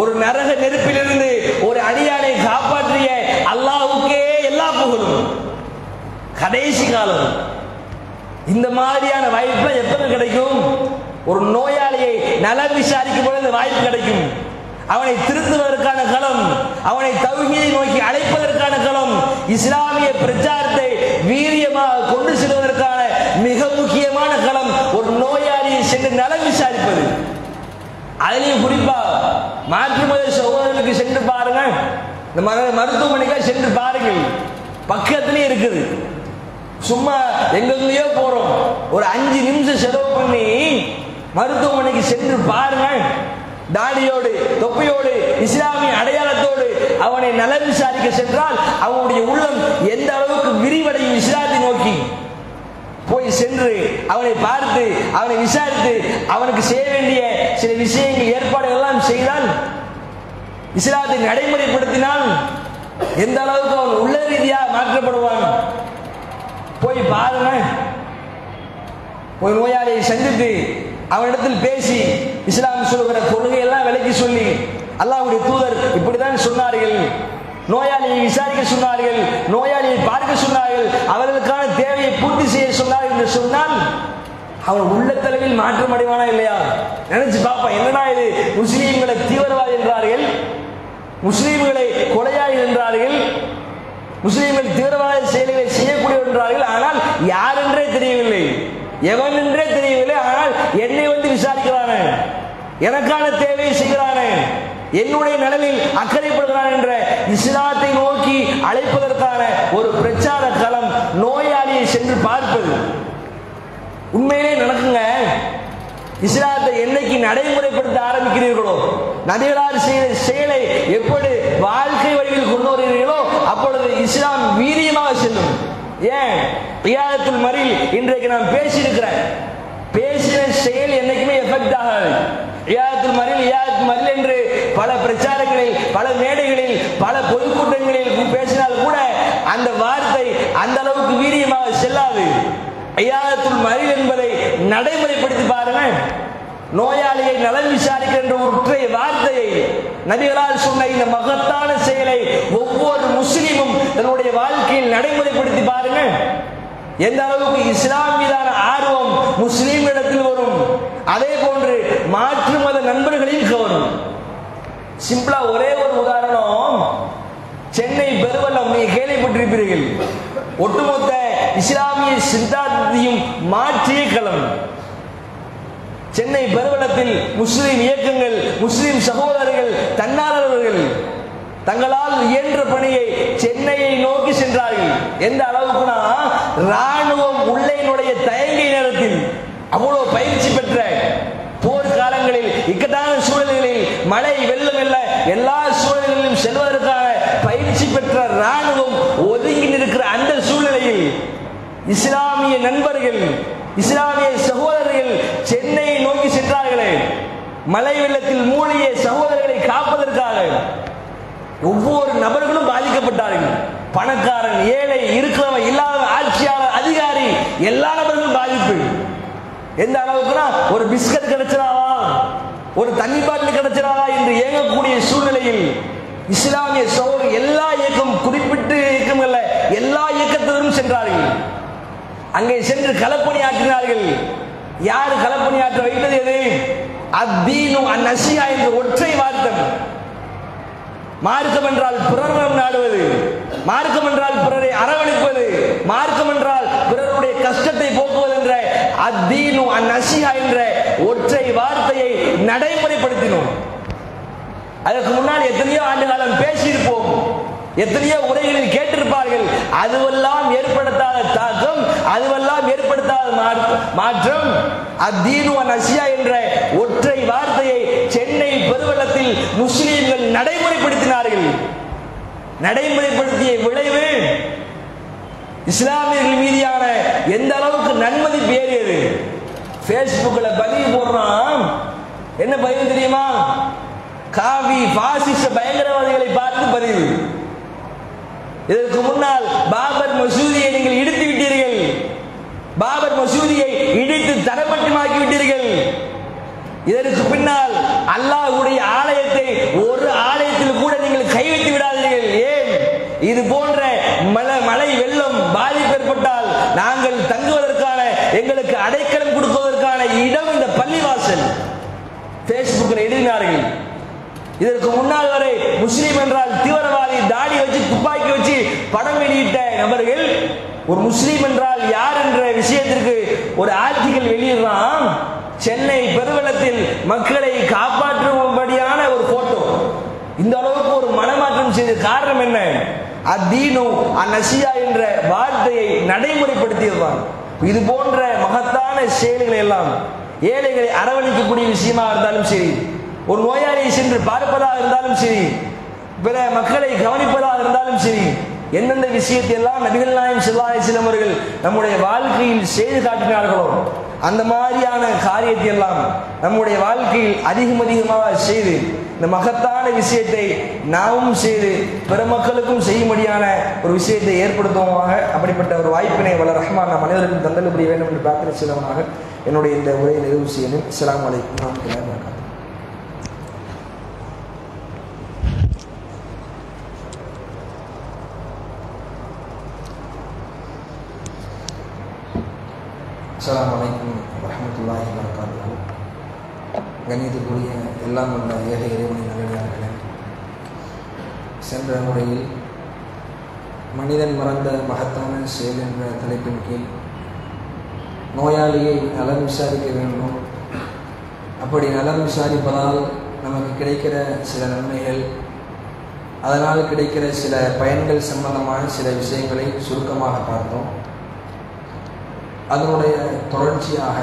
ஒரு நரக நெருப்பிலிருந்து ஒரு அடியானை காப்பாற்றிய அல்லாஹ்வுக்கே எல்லா புகழும். கடைசி காலம். இந்த மாதிரியான வாய்ப்பு எப்ப கிடைக்கும்? ஒரு நோயாளியை நலம் விசாரிக்கும் பொழுது வாய்ப்பு கிடைக்கும். அவனை திருத்துவதற்கான களம் அவனை தகுதியை நோக்கி அழைப்பதற்கான களம் இஸ்லாமிய பிரச்சாரத்தை வீரியமாக கொண்டு செல்வதற்கு மிக முக்கியமான களம். ஒரு நோயாளியை சென்று நலம் விசாரிப்பது. அதுலயும் குறிப்பா மாற்று மத சகோதரர்களுக்கு சென்று பாருங்க. இந்த மரு- மருத்துவமனைக்கா சென்று பாருங்கள். பக்கத்திலே இருக்குது. சும்மா எங்கெங்கயோ போறோம். ஒரு அஞ்சு நிமிஷம் செலவு பண்ணி மருத்துவமனைக்கு சென்று பாருங்கள் தாடியோடு தொப்பையோடு இஸ்லாமிய அடையாளத்தோடு அவனை நலம் விசாரிக்க சென்றால் அவனுடைய உள்ளம் எந்த அளவுக்கு விரிவடையும் இஸ்லாத்தை நோக்கி. போய் சென்று அவனை பார்த்து அவனை விசாரித்து அவனுக்கு செய்ய வேண்டிய சில விஷயங்கள் ஏற்பாடுகள் எல்லாம் செய்தால் இஸ்லாத்தை நடைமுறைப்படுத்தினால் எந்த அளவுக்கு அவன் உள்ள ரீதியாக மாற்றப்படுவான்? போய் பாருங்க. போய் நோயாளியை சந்தித்து அவனிடத்தில் பேசி இஸ்லாம் சொல்லுகிற கொள்கையெல்லாம் விலக்கி சொல்லி அல்லாஹ்வுடைய தூதர் இப்படிதான் சொன்னார்கள். நோயாளியை விசாரிக்க சொன்னார்கள் நோயாளியை பார்க்க சொன்னார்கள் அவர்களுக்கான தேவையை பூர்த்தி செய்ய சொன்னார்கள் என்று சொன்னால் அவன் உள்ளத்தளவில் மாற்றம் அடைவானா இல்லையா? நினைச்சு பாப்பா என்னடா இது? முஸ்லீம்களை தீவிரவாதி என்றார்கள் முஸ்லீம்களை கொலையாளி என்றார்கள் முஸ்லீம்கள் தீவிரவாத செயல்களை செய்யக்கூடிய என்றார்கள் ஆனால் யார் என்றே தெரியவில்லை. எவன் என்றே தெரியவில்லை ஆனால் என்னை வந்து விசாரிக்கிறானே எனக்கான தேவையை செய்கிறானே. என்னுடைய நலனில் அக்கறைப்படுகிறான் என்ற இஸ்லாத்தை நோக்கி அழைப்பதற்கான ஒரு பிரச்சார களம் நோயாளியை சென்று பார்ப்பது. உண்மையிலே நடக்குங்க. இஸ்லாத்தை என்னைக்கு நடைமுறைப்படுத்த ஆரம்பிக்கிறீர்களோ நபிகளார் செய்த செயலை எப்படி வாழ்க்கை வழியில் கொண்டு வருகிறீர்களோ அப்பொழுது இஸ்லாம் வீரியமாக செல்லும். ஏன்? ரியாதத்துல் மறில் இன்றைக்கு நான் பேசியிருக்கிறேன். பேசின செயல் என்னைக்குமே எஃபெக்ட் ஆகாது. ரியாதத்துல் மறில் ரியாதத்துல் மறில் என்று பல பிரச்சாரங்களில் பல மேடைகளில் பல பொதுக்கூட்டங்களில் பேசினால் கூட அந்த வார்த்தை அந்த அளவுக்கு வீரியமாக செல்லாது. ஐயாத்துல் மறில் என்பதை நடைமுறைப்படுத்தி பாருங்க நோயாளியை நலன் விசாரிக்கின்ற ஒற்றை வார்த்தையை நபிகளால் சொன்ன இந்த மகத்தான செயலை ஒவ்வொரு முஸ்லீமும் தன்னுடைய வாழ்க்கையில் நடைமுறைப்படுத்தி பாருங்க எந்த அளவுக்கு இஸ்லாம் மீதான ஆர்வம் முஸ்லீம் இடத்தில் வரும்? அதே போன்று மாற்று மத நண்பர்களையும் கவரும் சிம்பிளா ஒரே ஒரு உதாரணம். சென்னை பெருவல்லம் நீங்க கேள்விப்பட்டிருப்பீர்கள். ஒட்டுமொத்த இஸ்லாமிய சித்தாந்தத்தையும் மாற்றிய களம். சென்னை பெருவளத்தில் முஸ்லிம் இயக்கங்கள் முஸ்லிம் சகோதரர்கள் தன்னாளர்கள் தங்களால் இயன்ற பணியை சென்னையை நோக்கி சென்றார்கள். எந்த அளவுக்குனா ராணுவம் உள்ளே தயங்கை நேரத்தில் அவ்வளவு பயிற்சி பெற்ற போர்க்காலங்களில் இக்கட்டான சூழல்களில் மழை வெள்ளம் வெள்ள எல்லா சூழல்களிலும் செல்வதற்காக பயிற்சி பெற்ற ராணுவம் ஒதுங்கி நிற்கிற அந்த சூழ்நிலையில் இஸ்லாமிய நண்பர்கள் இஸ்லாமிய சகோதரர்கள் சென்னையை நோக்கி சென்றார்களே. மழை வெள்ளத்தில் மூழ்கிய சகோதரர்களை காப்பதற்காக ஒவ்வொரு நபர்களும் பாதிக்கப்பட்டார்கள். பணக்காரன் ஏழை இருக்கிறவன் இல்லாத ஆட்சியாளர் அதிகாரி எல்லா நபர்களும் பாதிப்பு. எந்த அளவுக்குனா ஒரு பிஸ்கட் கிடைச்சிடாவா ஒரு தண்ணி பாட்டில் கிடைச்சிடாவா என்று இயங்கக்கூடிய சூழ்நிலையில் இஸ்லாமிய சகோதரர் எல்லா இயக்கம் குறிப்பிட்டு இயக்கங்கள்ல எல்லா இயக்கத்தினரும் சென்றார்கள். அங்கே சென்று களப்பணி ஆற்றினார்கள் யார் களப்பணி ஆற்ற வைத்தது எது? அத்தீனும் அந்நசியா என்ற ஒற்றை வார்த்தை. மார்க்கம் என்றால் பிறரிடம் நாடுவது மார்க்கம் என்றால் பிறரை அரவணைப்பது மார்க்கம் என்றால் பிறருடைய கஷ்டத்தை போக்குவது என்ற அத்தீனு அந்நசியா என்ற ஒற்றை வார்த்தையை நடைமுறைப்படுத்தினோம். அதற்கு முன்னால் எத்தனையோ ஆண்டு காலம் பேசியிருப்போம். எத்தனையோ உரைகளில் கேட்டிருப்பார்கள். அதுவெல்லாம் ஏற்படுத்தாத தாக்கம் அதுவெல்லாம் ஏற்படுத்தாத மாற்றம். அத்தீனு நசியா என்ற ஒற்றை வார்த்தையை சென்னை பெருவெள்ளத்தில் முஸ்லீம்கள் நடைமுறைப்படுத்தினார்கள். நடைமுறைப்படுத்திய விளைவு இஸ்லாமியர்கள் மீதியான எந்த அளவுக்கு நன்மதிப்பு ஏறியது பேஸ்புக்ல பதிவு போடுறான். என்ன பதிவு தெரியுமா? காவி பாசிச பயங்கரவாதிகளை பார்த்து பதிவு. இதற்கு முன்னால் பாபர் மசூதியை நீங்கள் இடித்து விட்டீர்கள். பாபர் மசூதியை இடித்து தரமட்டமாக்கி விட்டீர்கள். இதற்கு பின்னால் அல்லாஹ்வுடைய ஆலயத்தை ஒரு ஆலயத்தில் கூட நீங்கள் கைவிட்டு விடாதீர்கள். ஏன்? இது போன்ற மழை மழை வெள்ளம் பாதிப்பு ஏற்பட்டால் நாங்கள் தங்குவதற்கான எங்களுக்கு அடைக்கலம் கொடுப்பதற்கான இடம் இந்த பள்ளிவாசல். பேஸ்புக்கில் எழுதினார்கள். இதற்கு முன்னால் வரை முஸ்லீம் என்றால் தீவிரவாதி தாடி வச்சு துப்பாக்கி வச்சு படம் வெளியிட்ட நபர்கள் ஒரு முஸ்லீம் என்றால் யார் என்ற விஷயத்திற்கு ஒரு ஆர்டிகல் வெளியிடுறான்? சென்னை பெருவெள்ளத்தில் மக்களை காப்பாற்றும்படியான ஒரு போட்டோ இந்த அளவுக்கு ஒரு மனமாற்றம் செய்த காரணம் என்ன? அத்தீனு அந்நசியா என்ற வார்த்தையை நடைமுறைப்படுத்தியதுதான். இது போன்ற மகத்தான செயல்களை எல்லாம் ஏழைகளை அரவணைக்கக்கூடிய விஷயமா இருந்தாலும் சரி ஒரு நோயாளியை சென்று பார்ப்பதாக இருந்தாலும் சரி பிற மக்களை கவனிப்பதாக இருந்தாலும் சரி எந்தெந்த விஷயத்தை எல்லாம் நபிகள் நாயம் சிவாயசிலம் அவர்கள் நம்முடைய வாழ்க்கையில் செய்து காட்டினார்களோ அந்த மாதிரியான காரியத்தை எல்லாம் நம்முடைய வாழ்க்கையில் அதிகம் அதிகமாக செய்து இந்த மகத்தான விஷயத்தை நாமும் செய்து பிற மக்களுக்கும் செய்யும்படியான ஒரு விஷயத்தை ஏற்படுத்துவோமாக. அப்படிப்பட்ட ஒரு வாய்ப்பினை வளர் ரஹ்மான் நம் அனைவருக்கும் தந்தலுபடி வேண்டும் என்று பிரார்த்தனை செய்தவனாக என்னுடைய இந்த உரையை நிறைவு செய்யணும். அஸ்ஸலாமு அலைக்கும் அஸ்ஸலாமு அலைக்கும் வரஹ்மத்துல்லாஹி வரகாத்துஹு கணிதத்துக்குரிய எல்லாம் உள்ள ஏக இறைவனை நல்லடியார்களே சென்ற முறையில் மனிதன் மறந்த மகத்தான செயல் என்ற தலைப்பின் கீழ் நோயாளியை நலம் விசாரிக்க வேண்டும். அப்படி நலம் விசாரிப்பதால் நமக்கு கிடைக்கிற சில நன்மைகள் அதனால் கிடைக்கிற சில பயன்கள் சம்பந்தமான சில விஷயங்களை சுருக்கமாக பார்த்தோம். அதனுடைய தொடர்ச்சியாக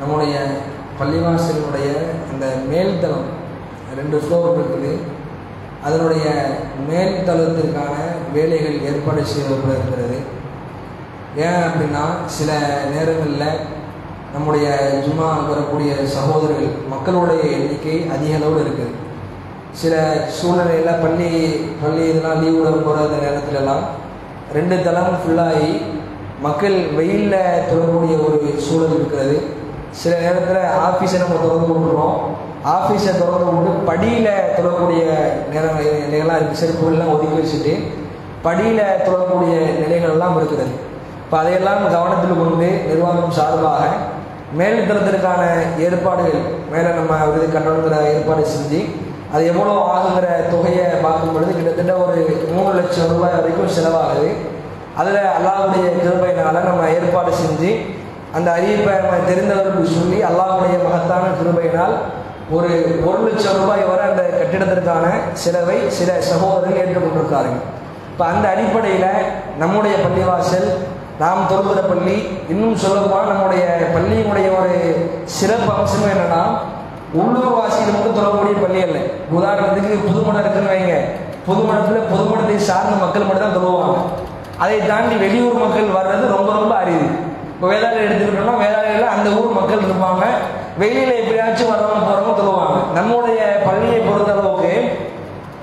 நம்முடைய பள்ளிவாசலினுடைய அந்த மேல்தளம் ரெண்டு ஃப்ளோர் இருக்குது. அதனுடைய மேல்தளத்திற்கான வேலைகள் ஏற்பாடு செய்யப்படுகிறது இருக்கிறது. ஏன் அப்படின்னா சில நேரங்களில் நம்முடைய ஜுமா வரக்கூடிய சகோதரர்கள் மக்களுடைய எண்ணிக்கை அதிக அளவில் இருக்குது சில சூழ்நிலையில் பள்ளி பள்ளி இதெல்லாம் லீவ் விட போகிற நேரத்துலலாம் ரெண்டு தளம் ஃபுல்லாகி மக்கள் வெயிலில் தொடரக்கூடிய ஒரு சூழல் இருக்கிறது. சில நேரத்தில் ஆஃபீஸை நம்ம திறந்து விட்டுறோம் ஆஃபீஸை திறந்து விட்டு படியில் தொடரக்கூடிய நேரம் நிலைகள்லாம் இருக்குது செருப்புகள்லாம் ஒதுக்கி வச்சுட்டு படியில் தொடரக்கூடிய நிலைகள்லாம் இருக்கிறது. இப்போ அதையெல்லாம் கவனத்தில் கொண்டு நிர்வாகம் சார்பாக மேல்தரத்திற்கான ஏற்பாடுகள் மேலே நம்ம விருது கட்டணத்தில் ஏற்பாடு செஞ்சு அது எவ்வளோ ஆகுங்கிற தொகையை பார்க்கும் பொழுது கிட்டத்தட்ட ஒரு மூணு லட்சம் ரூபாய் வரைக்கும் செலவாகுது. அதில் அல்லாவுடைய கிருபையினால் நம்ம ஏற்பாடு செஞ்சு அந்த அறிவிப்பை நம்ம தெரிந்தவர்களுக்கு சொல்லி அல்லாவுடைய மகத்தான கிருபையினால் ஒரு ஒரு லட்சம் ரூபாய் வரை அந்த கட்டிடத்திற்கான செலவை சில சகோதரர்கள் ஏற்றுக்கொண்டிருக்காருங்க இப்போ அந்த அடிப்படையில் நம்முடைய பள்ளிவாசல் நாம் தொழுகிற பள்ளி இன்னும் சொல்லப்போனால் நம்முடைய பள்ளியினுடைய ஒரு சிறப்பு அம்சம் என்னன்னா உள்ளூர்வாசிகளுக்கு வாசிகள் மட்டும் தொழக்கூடிய பள்ளி அல்ல உதாரணத்துக்கு புதுமடம் இருக்குன்னு வைங்க. புதுமடத்தில் புதுமடத்தை சார்ந்த மக்கள் மட்டும் தான் தொழுவாங்க. அதை தாண்டி வெளியூர் மக்கள் வர்றது ரொம்ப ரொம்ப அரிது. இப்போ வேதாளம் எடுத்துக்கிட்டோம்னா வேதாளையில் அந்த ஊர் மக்கள் இருப்பாங்க. வெளியில் எப்படியாச்சும் வரவங்க போகிறவங்க தொழுவாங்க. நம்முடைய பள்ளியை பொறுத்த அளவுக்கு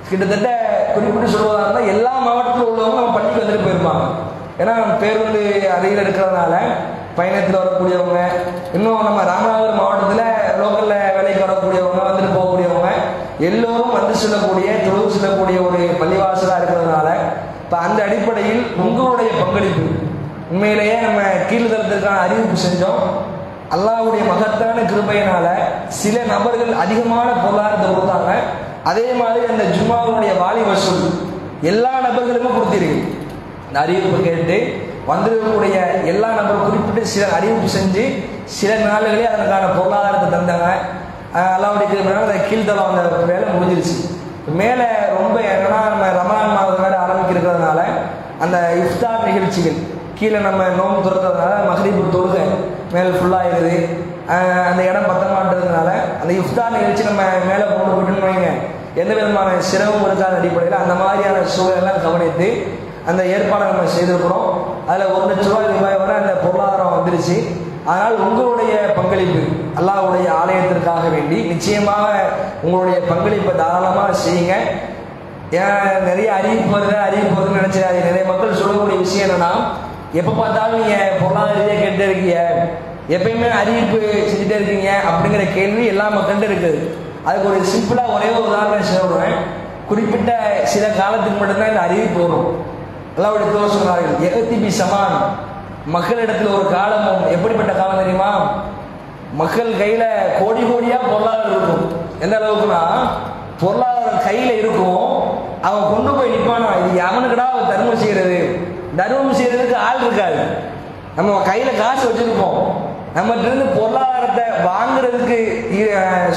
கிட்டத்தட்ட குறிப்பிட்டு சொல்வதாக இருந்தால் எல்லா மாவட்டத்தில் உள்ளவங்க நம்ம பள்ளிக்கு வந்துட்டு போயிருப்பாங்க. ஏன்னா பேருந்து அருகில் இருக்கிறதுனால பயணத்தில் வரக்கூடியவங்க இன்னும் நம்ம ராமநாதபுரம் மாவட்டத்தில் லோக்கலில் வேலைக்கு வரக்கூடியவங்க வந்துட்டு போகக்கூடியவங்க எல்லோரும் வந்து செல்லக்கூடிய தொழுவு செல்லக்கூடிய ஒரு பள்ளிவாசலாக இருக்கிறதுனால இப்போ அந்த அடிப்படையில் உங்களுடைய பங்களிப்பு. உண்மையிலேயே நம்ம கீழ்தளத்திற்கான அறிவிப்பு செஞ்சோம். அல்லாவுடைய மகத்தான கிருபையினால சில நபர்கள் அதிகமான பொருளாதாரத்தை கொடுத்தாங்க. அதே மாதிரி அந்த ஜும்மாவுடைய வாலி வசூல் எல்லா நபர்களுமே கொடுத்திருக்கு. இந்த அறிவிப்பு கேட்டு வந்திருக்கக்கூடிய எல்லா நபரும் குறிப்பிட்டு சில அறிவிப்பு செஞ்சு சில நாள்களே அதற்கான பொருளாதாரத்தை தந்தாங்க. அல்லாவுடைய கிருபையினால அந்த கீழ்த்தளம் அந்த வேலை முடிஞ்சிருச்சு. மேலே ரொம்ப என்னன்னா நம்ம ரமணான் மாதம் வேறு ஆரம்பிக்கிறதுனால அந்த இஃப்தார் நிகழ்ச்சிகள் கீழே நம்ம நோம்பு துறக்கிறதுனால மகரிப்பு தொழுகை மேலே ஃபுல்லாகிடுது அந்த இடம் பத்த மாட்டதுனால அந்த இஃப்தார் நிகழ்ச்சி நம்ம மேலே கொண்டு போயிட்டுன்னு வைங்க. எந்த விதமான சிரமம் இருக்காத அடிப்படையில் அந்த மாதிரியான சூழலெல்லாம் கவனித்து அந்த ஏற்பாடை நம்ம செய்திருக்கிறோம். அதில் ஒரு லட்ச ரூபாய் ரூபாய் வரை அந்த பொருளாதாரம் வந்துருச்சு. அதனால் உங்களுடைய பங்களிப்பு அல்லாவுடைய ஆலயத்திற்காக வேண்டி நிச்சயமாக உங்களுடைய பங்களிப்பை தாராளமாக செய்யுங்க. ஏன் நிறைய அறிவிப்பு வருது அறிவிப்பு வருதுன்னு நினைச்சாரு நிறைய மக்கள் சொல்லக்கூடிய விஷயம் என்னன்னா எப்போ பார்த்தாலும் நீங்கள் பொருளாதார ரீதியாக கேட்டே இருக்கீங்க. எப்பயுமே அறிவிப்பு செஞ்சுட்டே இருக்கீங்க அப்படிங்கிற கேள்வி எல்லா மக்கள்கிட்ட இருக்குது. அதுக்கு ஒரு சிம்பிளாக ஒரே ஒரு உதாரணம் சொல்கிறேன் குறிப்பிட்ட சில காலத்துக்கு மட்டும்தான் இந்த அறிவிப்பு வரும். அல்லாவுடைய தோல் சொன்னார்கள் எகத்திபி சமான். மக்களிடத்தில் ஒரு காலமும் எப்படிப்பட்ட காலம் தெரியுமா? மக்கள் கையில கோடி கோடியா பொருளாதாரம் இருக்கும். எந்த அளவுக்குன்னா பொருளாதாரம் கையில இருக்கும். அவன் கொண்டு போய் நிற்பானா இது அவனுக்குடா அவன் தர்மம் செய்யறது? தர்மம் செய்யறதுக்கு ஆள் இருக்காது. நம்ம கையில காசு வச்சிருப்போம். நம்மகிட்ட இருந்து பொருளாதாரத்தை வாங்குறதுக்கு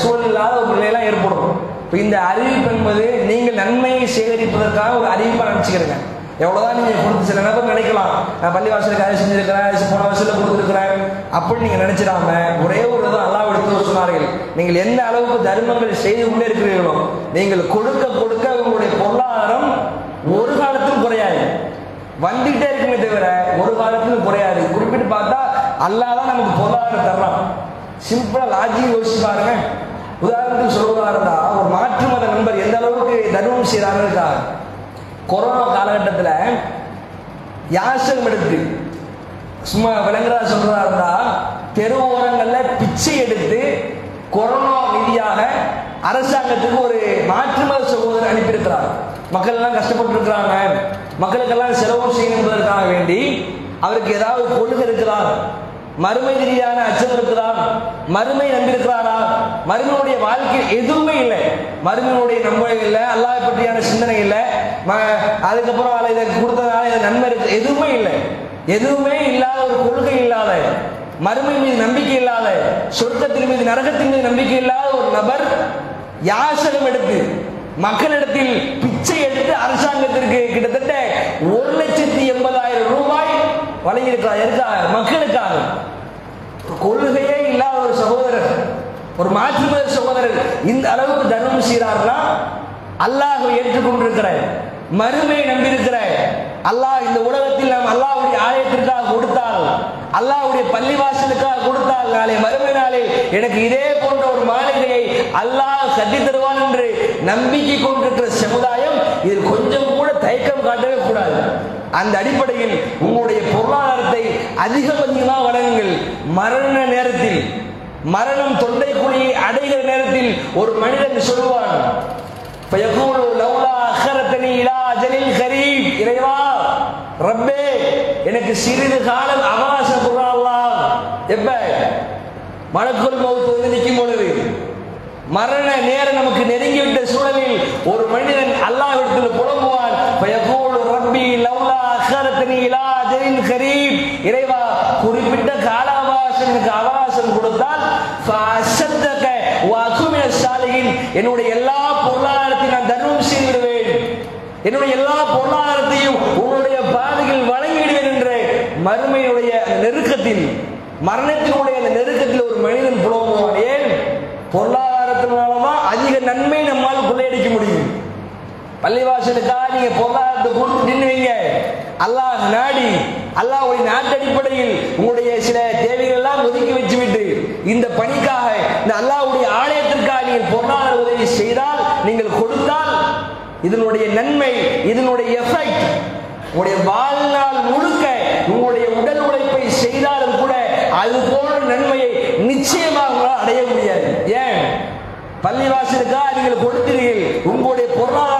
சூழல் இல்லாத ஒரு நிலையெல்லாம் ஏற்படும். இப்போ இந்த அறிவிப்பு என்பது நீங்கள் நன்மையை சேகரிப்பதற்காக ஒரு அறிவிப்பாக நினச்சிக்கிறேங்க எவ்வளோதான் நீங்கள் கொடுத்து சில நேரம் நினைக்கலாம். நான் பள்ளி வாசலுக்கு அதை செஞ்சிருக்கிறேன் போன வருஷத்தில் கொடுத்துருக்கிறேன் அப்படி நீங்கள் நினைச்சிடாம ஒரே ஒரு தான் அல்லா எடுத்து சொன்னார்கள். நீங்கள் எந்த அளவுக்கு தர்மங்கள் செய்து கொண்டே இருக்கிறீர்களோ நீங்கள் கொடுக்க கொடுக்க உங்களுடைய பொருளாதாரம் ஒரு காலத்திலும் குறையாது. வந்துகிட்டே இருக்குமே தவிர ஒரு காலத்திலும் குறையாது. குறிப்பிட்டு பார்த்தா அல்லாஹ் தான் நமக்கு பொருளாதாரம் தர்றான். சிம்பிளா லாஜிக் யோசிச்சு பாருங்க. உதாரணத்துக்கு சொல்வதாக இருந்தா ஒரு மாற்று மத நண்பர் எந்த அளவுக்கு தர்மம் செய்யறாங்க கொரோனா காலகட்டத்தில் யாசகம் எடுத்து சும்மா விளங்குறதா சொல்றதா இருந்தா தெரு ஓரங்களில் பிச்சை எடுத்து கொரோனா நிதியாக அரசாங்கத்துக்கு ஒரு மாற்றுமத சகோதரர் அனுப்பியிருக்கிறார். மக்கள் எல்லாம் கஷ்டப்பட்டு இருக்கிறாங்க மக்களுக்கெல்லாம் செலவு செய்யணும் என்பதற்காக வேண்டி அவருக்கு ஏதாவது கொள்கை இருக்கிறார் மறுமை ரீதியான அச்சம் இருக்கிறான் மறுமை நம்பியிருக்கிறாரா? மறுமையுடைய வாழ்க்கை எதுவுமே இல்லை. மறுமையுடைய நம்ப இல்லை அல்லாஹ் பற்றியான சிந்தனை இல்லை. ம- அதுக்கப்புறம் அதை இதை கொடுத்ததால இது நன்மை இருக்கு. எதுவுமே இல்லை. எதுவுமே இல்லாத ஒரு கொள்கை இல்லாத மறுமை மீது நம்பிக்கை இல்லாத சொர்க்கத்தின் மீது நரகத்தின் மீது நம்பிக்கை இல்லாத ஒரு நபர் யாசகம் எடுத்து மக்களிடத்தில் பிச்சை எடுத்து அரசாங்கத்திற்கு கிட்டத்தட்ட ஒரு லட்சத்தி எண்பதாயிரம் ரூபாய் வழங்கியிருக்கிறார். எதுக்காக? மக்களுக்காக. கொள்கையே இல்லாத ஒரு சகோதரர் ஒரு மாற்றுமத சகோதரர் இந்த அளவுக்கு தர்மம் செய்கிறார்னா அல்லாஹ் ஏற்றுக்கொண்டிருக்கிற மறுமையை நம்பியிருக்கிற அல்லாஹ் இந்த உலகத்தில் நாம் அல்லாஹுடைய ஆலயத்திற்காக கொடுத்தால் அல்லாஹுடைய பள்ளிவாசலுக்காக கொடுத்தால் நாளை மறுமை நாளே எனக்கு இதே போன்ற ஒரு மாளிகையை அல்லாஹ் கட்டி தருவான் என்று நம்பிக்கை கொண்டிருக்கிற சமுதாயம் இதில் கொஞ்சம் கூட தயக்கம் காட்டவே கூடாது. அந்த அடிப்படையில் உங்களுடைய பொருளாதாரத்தை அதிகபட்சமாக வழங்குங்கள். மரண நேரத்தில் மரணம் தொண்டை குழியை அடைகிற நேரத்தில் ஒரு மனிதன் சொல்வான் இறைவா ரப்பே எனக்கு சிறிது காலம் அவகாசம் கொடுறாலாம் எப்ப? மலக்குள் மௌத்து வந்து நிற்கும் பொழுது. மரண நேரம் நமக்கு நெருங்கிவிட்ட சூழலில் ஒரு மனிதன் அல்லாவிடத்தில் புலம்புவான் ரப்பி இல்ல அக்கரத்தனி இலா கரீப். இறைவா குறிப்பிட்ட கால அவகாசம் அவகாசம் கொடுத்தால் என்னுடைய எல்லா பொருளாதாரத்தையும் நான் தர்மம் செய்து விடுவேன் என்னுடைய எல்லா பொருளாதாரத்தையும் உன்னுடைய பாதையில் வழங்கிடுவேன் என்ற மறுமையுடைய நெருக்கத்தின் நெருக்கத்தில் மரணத்தினுடைய அந்த நெருக்கத்தில் ஒரு மனிதன் புலம்புவான். ஏன்? பொருளாதாரத்தினாலதான் அதிக நன்மை நம்மால் கொள்ளையடிக்க முடியும். பள்ளிவாசலுக்காக நீங்க பொருளாதாரத்தை கொடுத்து நின்றுவீங்க அல்லாஹ் நாடி அல்லாஹ் நாட்டு அடிப்படையில் உங்களுடைய சில தேவைகள் எல்லாம் ஒதுக்கி வச்சுவிட்டு இந்த பணிக்காக இந்த அல்லாஹ்வுடைய ஆலயத்திற்காக நீங்கள் பொருளாதார உதவி செய்தால் நீங்கள் கொடுத்தால் இதனுடைய நன்மை இதனுடைய எஃபெக்ட் உங்களுடைய வாழ்நாள் முழுக்க உங்களுடைய உடல் உழைப்பை செய்தாலும் கூட அது போன்ற நன்மையை நிச்சயமாக உங்களால் அடைய முடியாது. ஏன்? பள்ளிவாசலுக்காக நீங்கள் கொடுத்தீர்கள் உங்களுடைய பொருளாதார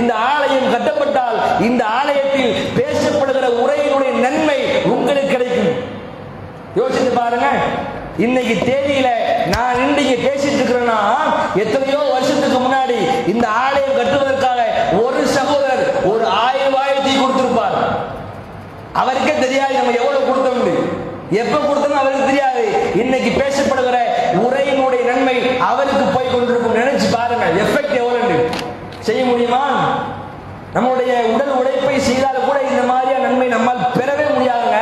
இந்த ஆலயம் கட்டப்பட்டால் இந்த ஆலயத்தில் பேசப்படுகிற உரையினுடைய நன்மை உங்களுக்கு கிடைக்கும். யோசித்து பாருங்க. இன்னைக்கு தேதியில நான் நின்று இங்க பேசிட்டு இருக்கிறேன்னா எத்தனையோ வருஷத்துக்கு முன்னாடி இந்த ஆலயம் கட்டுவதற்காக ஒரு சகோதரர் ஒரு ஆயிரம் ஆயிரத்தி கொடுத்திருப்பார். அவருக்கே தெரியாது நம்ம எவ்வளவு கொடுத்தோம்னு. எப்ப கொடுத்தோம் அவருக்கு தெரியாது. இன்னைக்கு பேசப்படுகிற உரையினுடைய நன்மை அவருக்கு போய் கொண்டிருக்கும். நினைச்சு செய்ய முடியுமா? நம்முடைய உடல் உழைப்பை செய்தால் கூட இந்த மாதிரியான நன்மை நம்மால் பெறவே முடியாதுங்க.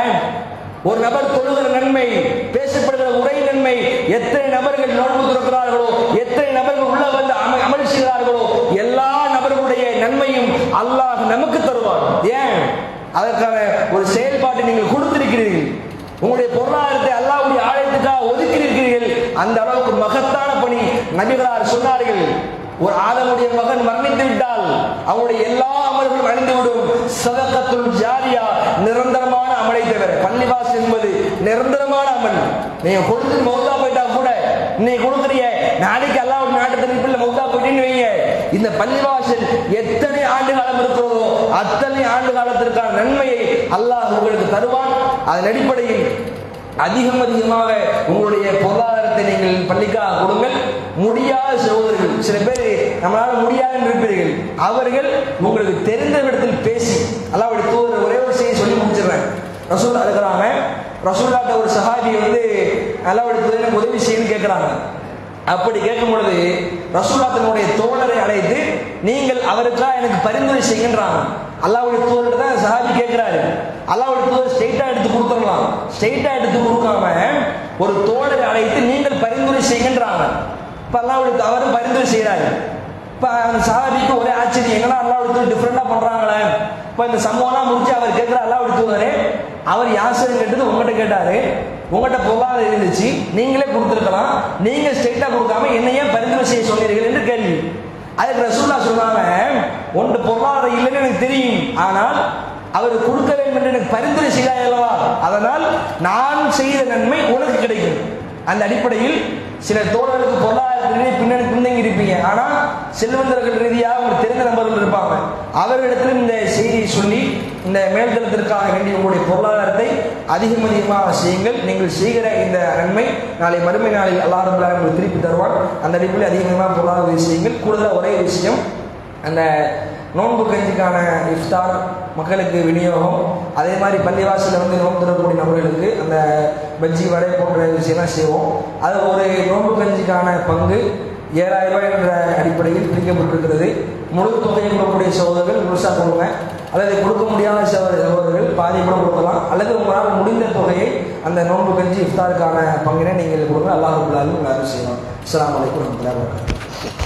ஒரு நபர் தொழுகிற நன்மை பேசப்படுகிற உரை நன்மை எத்தனை நபர்கள் நோன்பு துறக்கிறார்களோ எத்தனை நபர்கள் உள்ள வந்து அம- அமல் செய்கிறார்களோ எல்லா நபர்களுடைய நன்மையும் அல்லாஹ் நமக்கு தருவார். ஏன்? அதற்கான ஒரு செயல்பாட்டை நீங்கள் கொடுத்திருக்கிறீர்கள். உங்களுடைய பொருளாதாரத்தை அல்லாவுடைய ஆலயத்துக்காக ஒதுக்கி இருக்கிறீர்கள் அந்த அளவுக்கு மகத்தான பணி நபிகளார் சொன்னார்கள். ஒரு ஆதமுடைய மகன் மரணித்து விட்டால் அவனுடைய எல்லா அமல்களும் அழிந்துவிடும். சதக்கத்துள் ஜாரியா நிரந்தரமான அமலை தவிர பள்ளிவாசல் என்பது நிரந்தரமான அமல். நீங்க கொடுத்து மௌதா போயிட்டா கூட இன்னைக்கு கொடுக்குறீங்க நாளைக்கு அல்லாஹ் நாட்டு தனிப்பில் மௌதா போயிட்டீன்னு வைங்க. இந்த பள்ளிவாசல் எத்தனை ஆண்டு காலம் இருக்கிறதோ அத்தனை ஆண்டு காலத்திற்கான நன்மையை அல்லாஹ் உங்களுக்கு தருவான். அதன் அடிப்படையில் அதிகம் அதிகமாக உங்களுடைய பொருளாதாரத்தை நீங்கள் பள்ளிக்காக கொடுங்கள். முடியாத சகோதரர்கள் சில பேர் நம்மளால முடியாது என்று இருப்பீர்கள் அவர்கள் உங்களுக்கு தெரிந்த இடத்தில் பேசி அல்லாவுடைய தூதர் ஒரே ஒரு செய்தி சொல்லி முடிச்சிடுறேன் ரசூல்லா இருக்கிறாங்க ரசூல்லாட்ட ஒரு சஹாபி வந்து அல்லாவுடைய தூதர் உதவி செய்யணும்னு கேட்குறாங்க அப்படி கேட்கும் பொழுது ரசூல்லா தன்னுடைய தோழரை அழைத்து நீங்கள் அவருக்காக எனக்கு பரிந்துரை செய்கின்றாங்க அல்லாவுடைய தூதர்கிட்ட தான் சஹாபி கேட்கிறாரு அல்லாவுடைய தூதர் ஸ்ட்ரெயிட்டா எடுத்து கொடுத்துடலாம். ஸ்ட்ரெயிட்டா எடுத்து கொடுக்காம ஒரு தோழரை அழைத்து நீங்கள் பரிந்துரை செய்கின்றாங்க இப்ப அல்லாவுடைய அவரும் பரிந்துரை செய்யறாரு இப்ப அந்த சஹாபிக்கு ஒரே ஆச்சரியம். எங்கன்னா அல்லாவுடைய டிஃப்ரெண்டா பண்றாங்களே? இப்ப இந்த சம்பவம்லாம் முடிச்சு அவர் கேட்கிற அல்லாவுடைய தூதரே அவர் யாசரம் கேட்டது உங்ககிட்ட கேட்டாரு. உங்கள்கிட்ட பொருளாதாரம் இருந்துச்சு. நீங்களே கொடுத்துருக்கலாம். நீங்க ஸ்ட்ரெயிட்டா கொடுக்காம என்னையே பரிந்துரை செய்ய சொன்னீர்கள் என்று கேள்வி. அதுக்கு ரசூல்லா சொன்னாங்க ஒன்று பொருளாதாரம் இல்லைன்னு எனக்கு தெரியும். ஆனால் அவர் கொடுக்க வேண்டும் என்று எனக்கு பரிந்துரை செய்தாய் அல்லவா அதனால் நான் செய்த நன்மை உனக்கு கிடைக்கும். அந்த அடிப்படையில் சில தோழர்களுக்கு பொருளாதார ரீதியாக பின்னணி பின்தங்கி இருப்பீங்க. ஆனால் செல்வந்தர்கள் ரீதியாக உங்களுக்கு தெரிந்த நபர்கள் இருப்பாங்க. அவர்களிடத்தில் இந்த செய்தியை சொல்லி இந்த மேல்தளத்திற்காக வேண்டிய உங்களுடைய பொருளாதாரத்தை அதிகம் அதிகமாக செய்யுங்கள். நீங்கள் செய்கிற இந்த நன்மை நாளை மறுமை நாளில் அல்லாஹ் உங்களுக்கு திருப்பி தருவான். அந்த அடிப்படையில் அதிகமாக பொருளாதார உதவி செய்யுங்கள். கூடுதலாக ஒரே விஷயம் அந்த நோன்பு கஞ்சிக்கான இஃப்தார் மக்களுக்கு விநியோகம். அதே மாதிரி பள்ளிவாசலில் வந்து நோன்பு தரக்கூடிய நபர்களுக்கு அந்த பஜ்ஜி வடை போன்ற விஷயம்லாம் செய்வோம். அது ஒரு நோன்பு கஞ்சிக்கான பங்கு. ஏழாயிரம் ரூபாய் என்ற அடிப்படையில் பிரிக்கப்பட்டிருக்கிறது. முழு தொகையை கொடுக்கக்கூடிய சகோதரர்கள் முழுசாக கொடுங்க. அல்லது கொடுக்க முடியாத சகோதரர்கள் பாதி கூட கொடுக்கலாம். அல்லது உங்களால் முடிந்த தொகையை அந்த நோன்பு கஞ்சி இஃப்தாருக்கான பங்கினை நீங்கள் கொடுங்க. அல்லாஹ் உங்கள் உங்களை செய்யலாம் அஸ்லாம் வலைக்கம் வரமத்துல